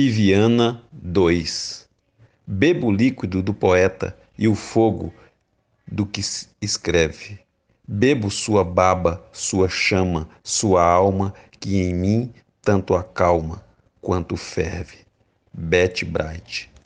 Piviana 2 Bebo o líquido do poeta e o fogo do que escreve. Bebo sua baba, sua chama, sua alma, que em mim tanto acalma quanto ferve. Betty Bright